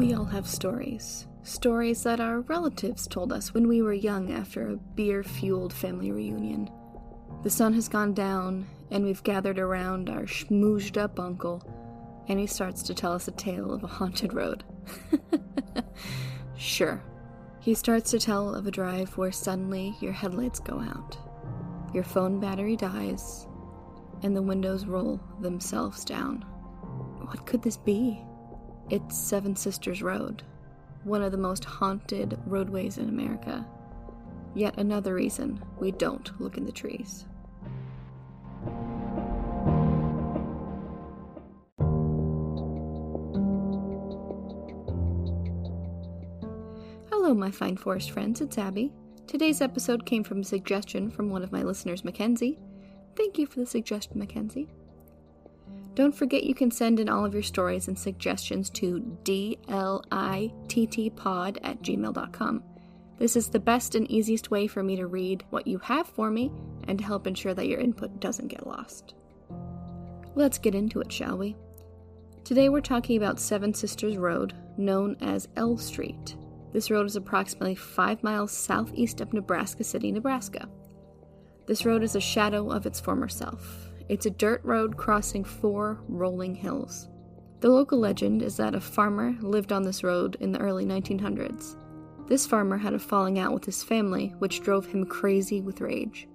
We all have stories. Stories that our relatives told us when we were young after a beer fueled family reunion. The sun has gone down, and we've gathered around our schmoozed up uncle, and he starts to tell us a tale of a haunted road. sure. He starts to tell of a drive where suddenly your headlights go out, your phone battery dies, and the windows roll themselves down. What could this be? It's Seven Sisters Road, one of the most haunted roadways in America. Yet another reason we don't look in the trees. Hello, my fine forest friends, it's Abby. Today's episode came from a suggestion from one of my listeners, Mackenzie. Thank you for the suggestion, Mackenzie. Don't forget you can send in all of your stories and suggestions to dlittpod at gmail.com. This is the best and easiest way for me to read what you have for me and to help ensure that your input doesn't get lost. Let's get into it, shall we? Today we're talking about Seven Sisters Road, known as L Street. This road is approximately five miles southeast of Nebraska City, Nebraska. This road is a shadow of its former self. It's a dirt road crossing four rolling hills. The local legend is that a farmer lived on this road in the early 1900s. This farmer had a falling out with his family, which drove him crazy with rage.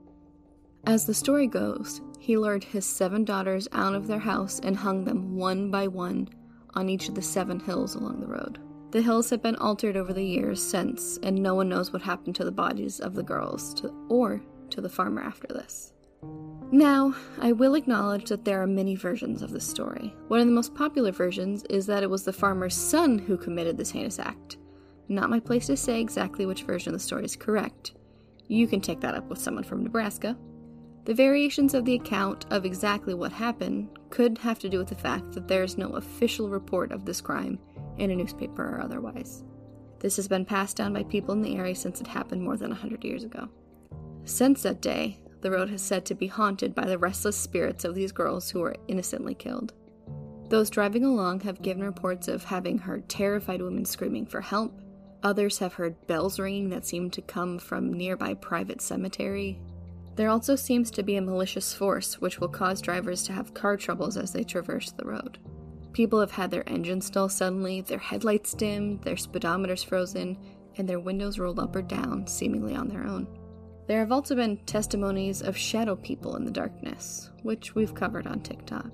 As the story goes, he lured his seven daughters out of their house and hung them one by one on each of the seven hills along the road. The hills have been altered over the years since, and no one knows what happened to the bodies of the girls to, or to the farmer after this. Now, I will acknowledge that there are many versions of this story. One of the most popular versions is that it was the farmer's son who committed this heinous act. Not my place to say exactly which version of the story is correct. You can take that up with someone from Nebraska. The variations of the account of exactly what happened could have to do with the fact that there is no official report of this crime in a newspaper or otherwise. This has been passed down by people in the area since it happened more than 100 years ago. Since that day, the road is said to be haunted by the restless spirits of these girls who were innocently killed. Those driving along have given reports of having heard terrified women screaming for help. Others have heard bells ringing that seem to come from nearby private cemetery. There also seems to be a malicious force which will cause drivers to have car troubles as they traverse the road. People have had their engines stall suddenly, their headlights dimmed, their speedometers frozen, and their windows rolled up or down, seemingly on their own. There have also been testimonies of shadow people in the darkness, which we've covered on TikTok.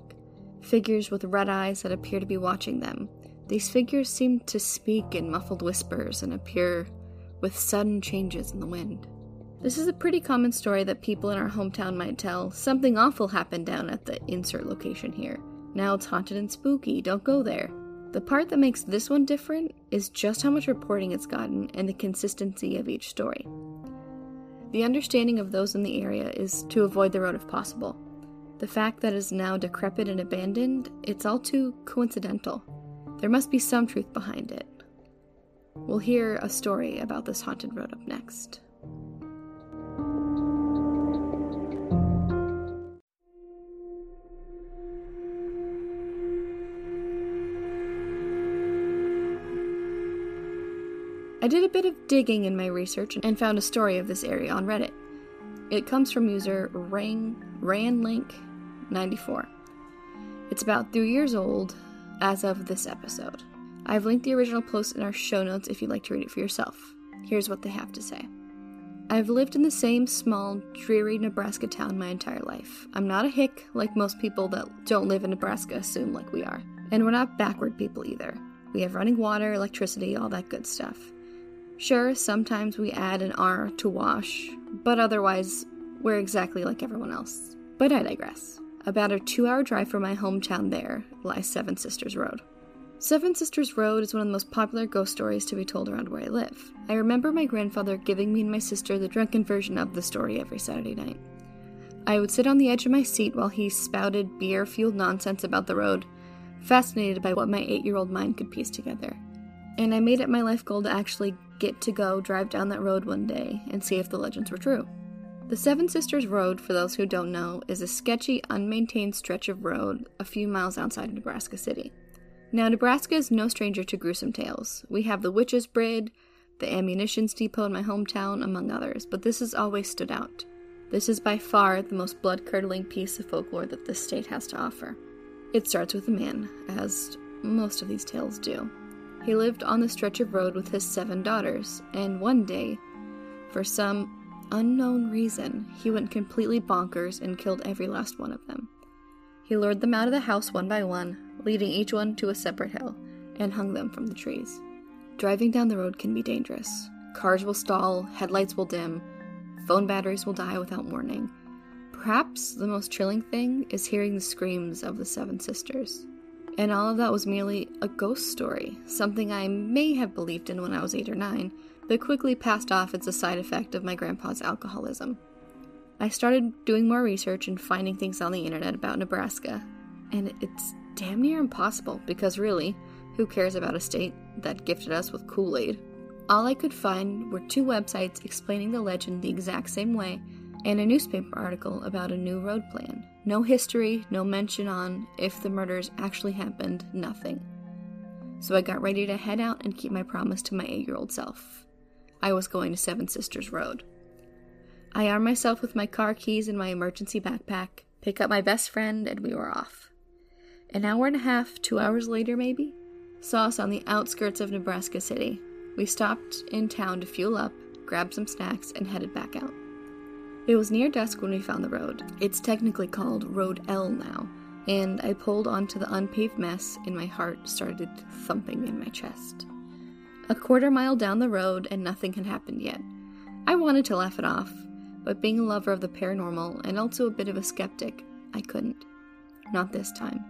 Figures with red eyes that appear to be watching them. These figures seem to speak in muffled whispers and appear with sudden changes in the wind. This is a pretty common story that people in our hometown might tell. Something awful happened down at the insert location here. Now it's haunted and spooky, don't go there. The part that makes this one different is just how much reporting it's gotten and the consistency of each story. The understanding of those in the area is to avoid the road if possible. The fact that it is now decrepit and abandoned, it's all too coincidental. There must be some truth behind it. We'll hear a story about this haunted road up next. I did a bit of digging in my research and found a story of this area on Reddit. It comes from user Rang, Ranlink94. It's about three years old as of this episode. I've linked the original post in our show notes if you'd like to read it for yourself. Here's what they have to say. I've lived in the same small, dreary Nebraska town my entire life. I'm not a hick like most people that don't live in Nebraska assume like we are. And we're not backward people either. We have running water, electricity, all that good stuff. Sure, sometimes we add an R to wash, but otherwise, we're exactly like everyone else. But I digress. About a two hour drive from my hometown there lies Seven Sisters Road. Seven Sisters Road is one of the most popular ghost stories to be told around where I live. I remember my grandfather giving me and my sister the drunken version of the story every Saturday night. I would sit on the edge of my seat while he spouted beer fueled nonsense about the road, fascinated by what my eight year old mind could piece together. And I made it my life goal to actually get to go drive down that road one day and see if the legends were true. The Seven Sisters Road, for those who don't know, is a sketchy, unmaintained stretch of road a few miles outside of Nebraska City. Now, Nebraska is no stranger to gruesome tales. We have the Witch's Brid, the Ammunitions Depot in my hometown, among others, but this has always stood out. This is by far the most blood curdling piece of folklore that this state has to offer. It starts with a man, as most of these tales do. He lived on the stretch of road with his seven daughters, and one day, for some unknown reason, he went completely bonkers and killed every last one of them. He lured them out of the house one by one, leading each one to a separate hill, and hung them from the trees. Driving down the road can be dangerous. Cars will stall, headlights will dim, Phone batteries will die without warning. Perhaps the most chilling thing is hearing the screams of the Seven Sisters. And all of that was merely a ghost story, something I may have believed in when I was 8 or 9, but quickly passed off as a side effect of my grandpa's alcoholism. I started doing more research and finding things on the internet about Nebraska, and it's damn near impossible because really, who cares about a state that gifted us with Kool Aid? All I could find were two websites explaining the legend the exact same way, and a newspaper article about a new road plan. No history, no mention on if the murders actually happened, nothing. So I got ready to head out and keep my promise to my eight year old self. I was going to Seven Sisters Road. I armed myself with my car keys and my emergency backpack, pick up my best friend, and we were off. An hour and a half, two hours later maybe, saw us on the outskirts of Nebraska City, we stopped in town to fuel up, grabbed some snacks, and headed back out. It was near dusk when we found the road. It's technically called Road L now, and I pulled onto the unpaved mess, and my heart started thumping in my chest. A quarter mile down the road, and nothing had happened yet. I wanted to laugh it off, but being a lover of the paranormal and also a bit of a skeptic, I couldn't. Not this time.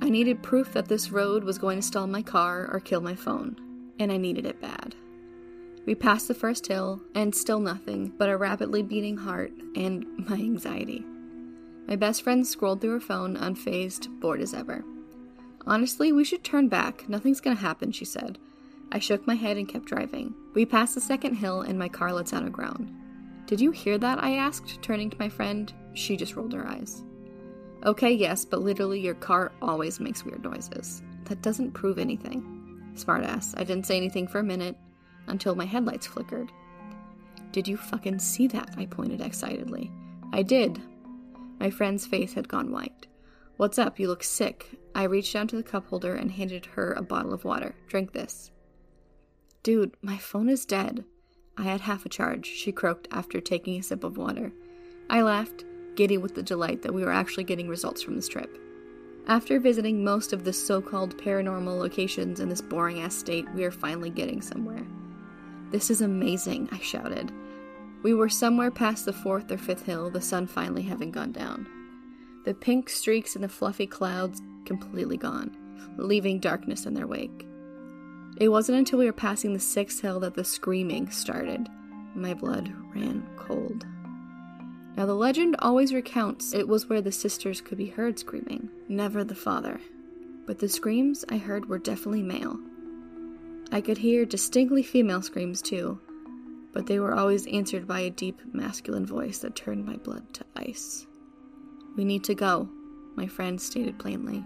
I needed proof that this road was going to stall my car or kill my phone and I needed it bad. We passed the first hill, and still nothing but a rapidly beating heart and my anxiety. My best friend scrolled through her phone, unfazed, bored as ever. Honestly, we should turn back. Nothing's gonna happen, she said. I shook my head and kept driving. We passed the second hill, and my car lets out a groan. Did you hear that? I asked, turning to my friend. She just rolled her eyes. Okay, yes, but literally, your car always makes weird noises. That doesn't prove anything. Smartass. I didn't say anything for a minute until my headlights flickered. Did you fucking see that? I pointed excitedly. I did. My friend's face had gone white. What's up? You look sick. I reached down to the cup holder and handed her a bottle of water. Drink this. Dude, my phone is dead. I had half a charge, she croaked after taking a sip of water. I laughed, giddy with the delight that we were actually getting results from this trip. After visiting most of the so called paranormal locations in this boring ass state, we are finally getting somewhere. This is amazing, I shouted. We were somewhere past the fourth or fifth hill, the sun finally having gone down. The pink streaks in the fluffy clouds completely gone, leaving darkness in their wake. It wasn't until we were passing the sixth hill that the screaming started. My blood ran cold. Now, the legend always recounts it was where the sisters could be heard screaming, never the father. But the screams I heard were definitely male. I could hear distinctly female screams too, but they were always answered by a deep masculine voice that turned my blood to ice. We need to go, my friend stated plainly,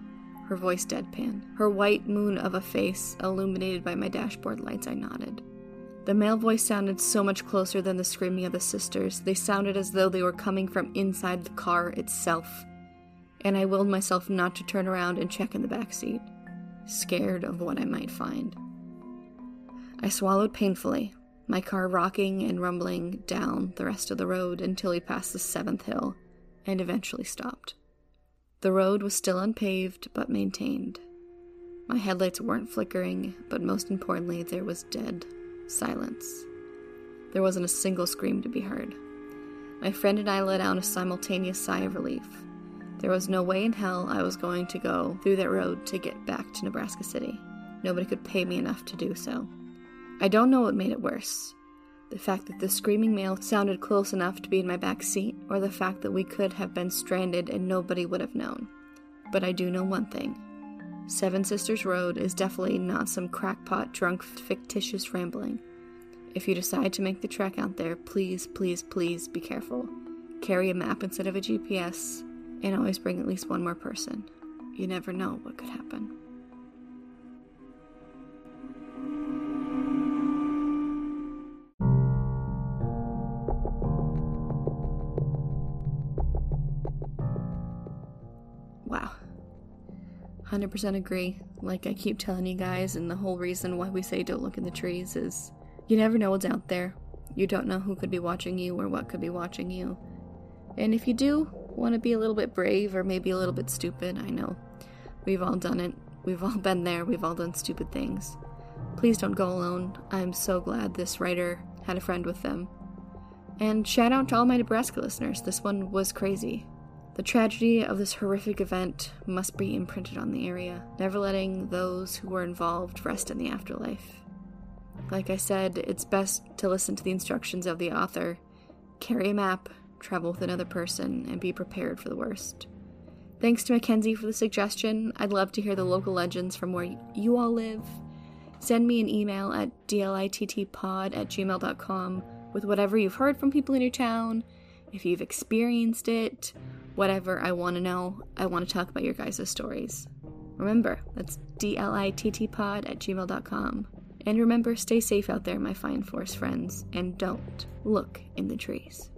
her voice deadpan. Her white moon of a face illuminated by my dashboard lights, I nodded. The male voice sounded so much closer than the screaming of the sisters. They sounded as though they were coming from inside the car itself. And I willed myself not to turn around and check in the back seat, scared of what I might find. I swallowed painfully, my car rocking and rumbling down the rest of the road until we passed the seventh hill and eventually stopped. The road was still unpaved but maintained. My headlights weren't flickering, but most importantly, there was dead Silence. There wasn't a single scream to be heard. My friend and I let out a simultaneous sigh of relief. There was no way in hell I was going to go through that road to get back to Nebraska City. Nobody could pay me enough to do so. I don't know what made it worse the fact that the screaming male sounded close enough to be in my back seat, or the fact that we could have been stranded and nobody would have known. But I do know one thing Seven Sisters Road is definitely not some crackpot, drunk, fictitious rambling. If you decide to make the trek out there, please, please, please be careful. Carry a map instead of a GPS, and always bring at least one more person. You never know what could happen. 100% agree. Like I keep telling you guys, and the whole reason why we say don't look in the trees is you never know what's out there. You don't know who could be watching you or what could be watching you. And if you do want to be a little bit brave or maybe a little bit stupid, I know. We've all done it. We've all been there. We've all done stupid things. Please don't go alone. I'm so glad this writer had a friend with them. And shout out to all my Nebraska listeners. This one was crazy. The tragedy of this horrific event must be imprinted on the area, never letting those who were involved rest in the afterlife. Like I said, it's best to listen to the instructions of the author, carry a map, travel with another person, and be prepared for the worst. Thanks to Mackenzie for the suggestion. I'd love to hear the local legends from where you all live. Send me an email at dlittpod at gmail.com with whatever you've heard from people in your town, if you've experienced it, whatever I want to know. I want to talk about your guys' stories. Remember, that's dlittpod at gmail.com. And remember, stay safe out there, my fine forest friends, and don't look in the trees.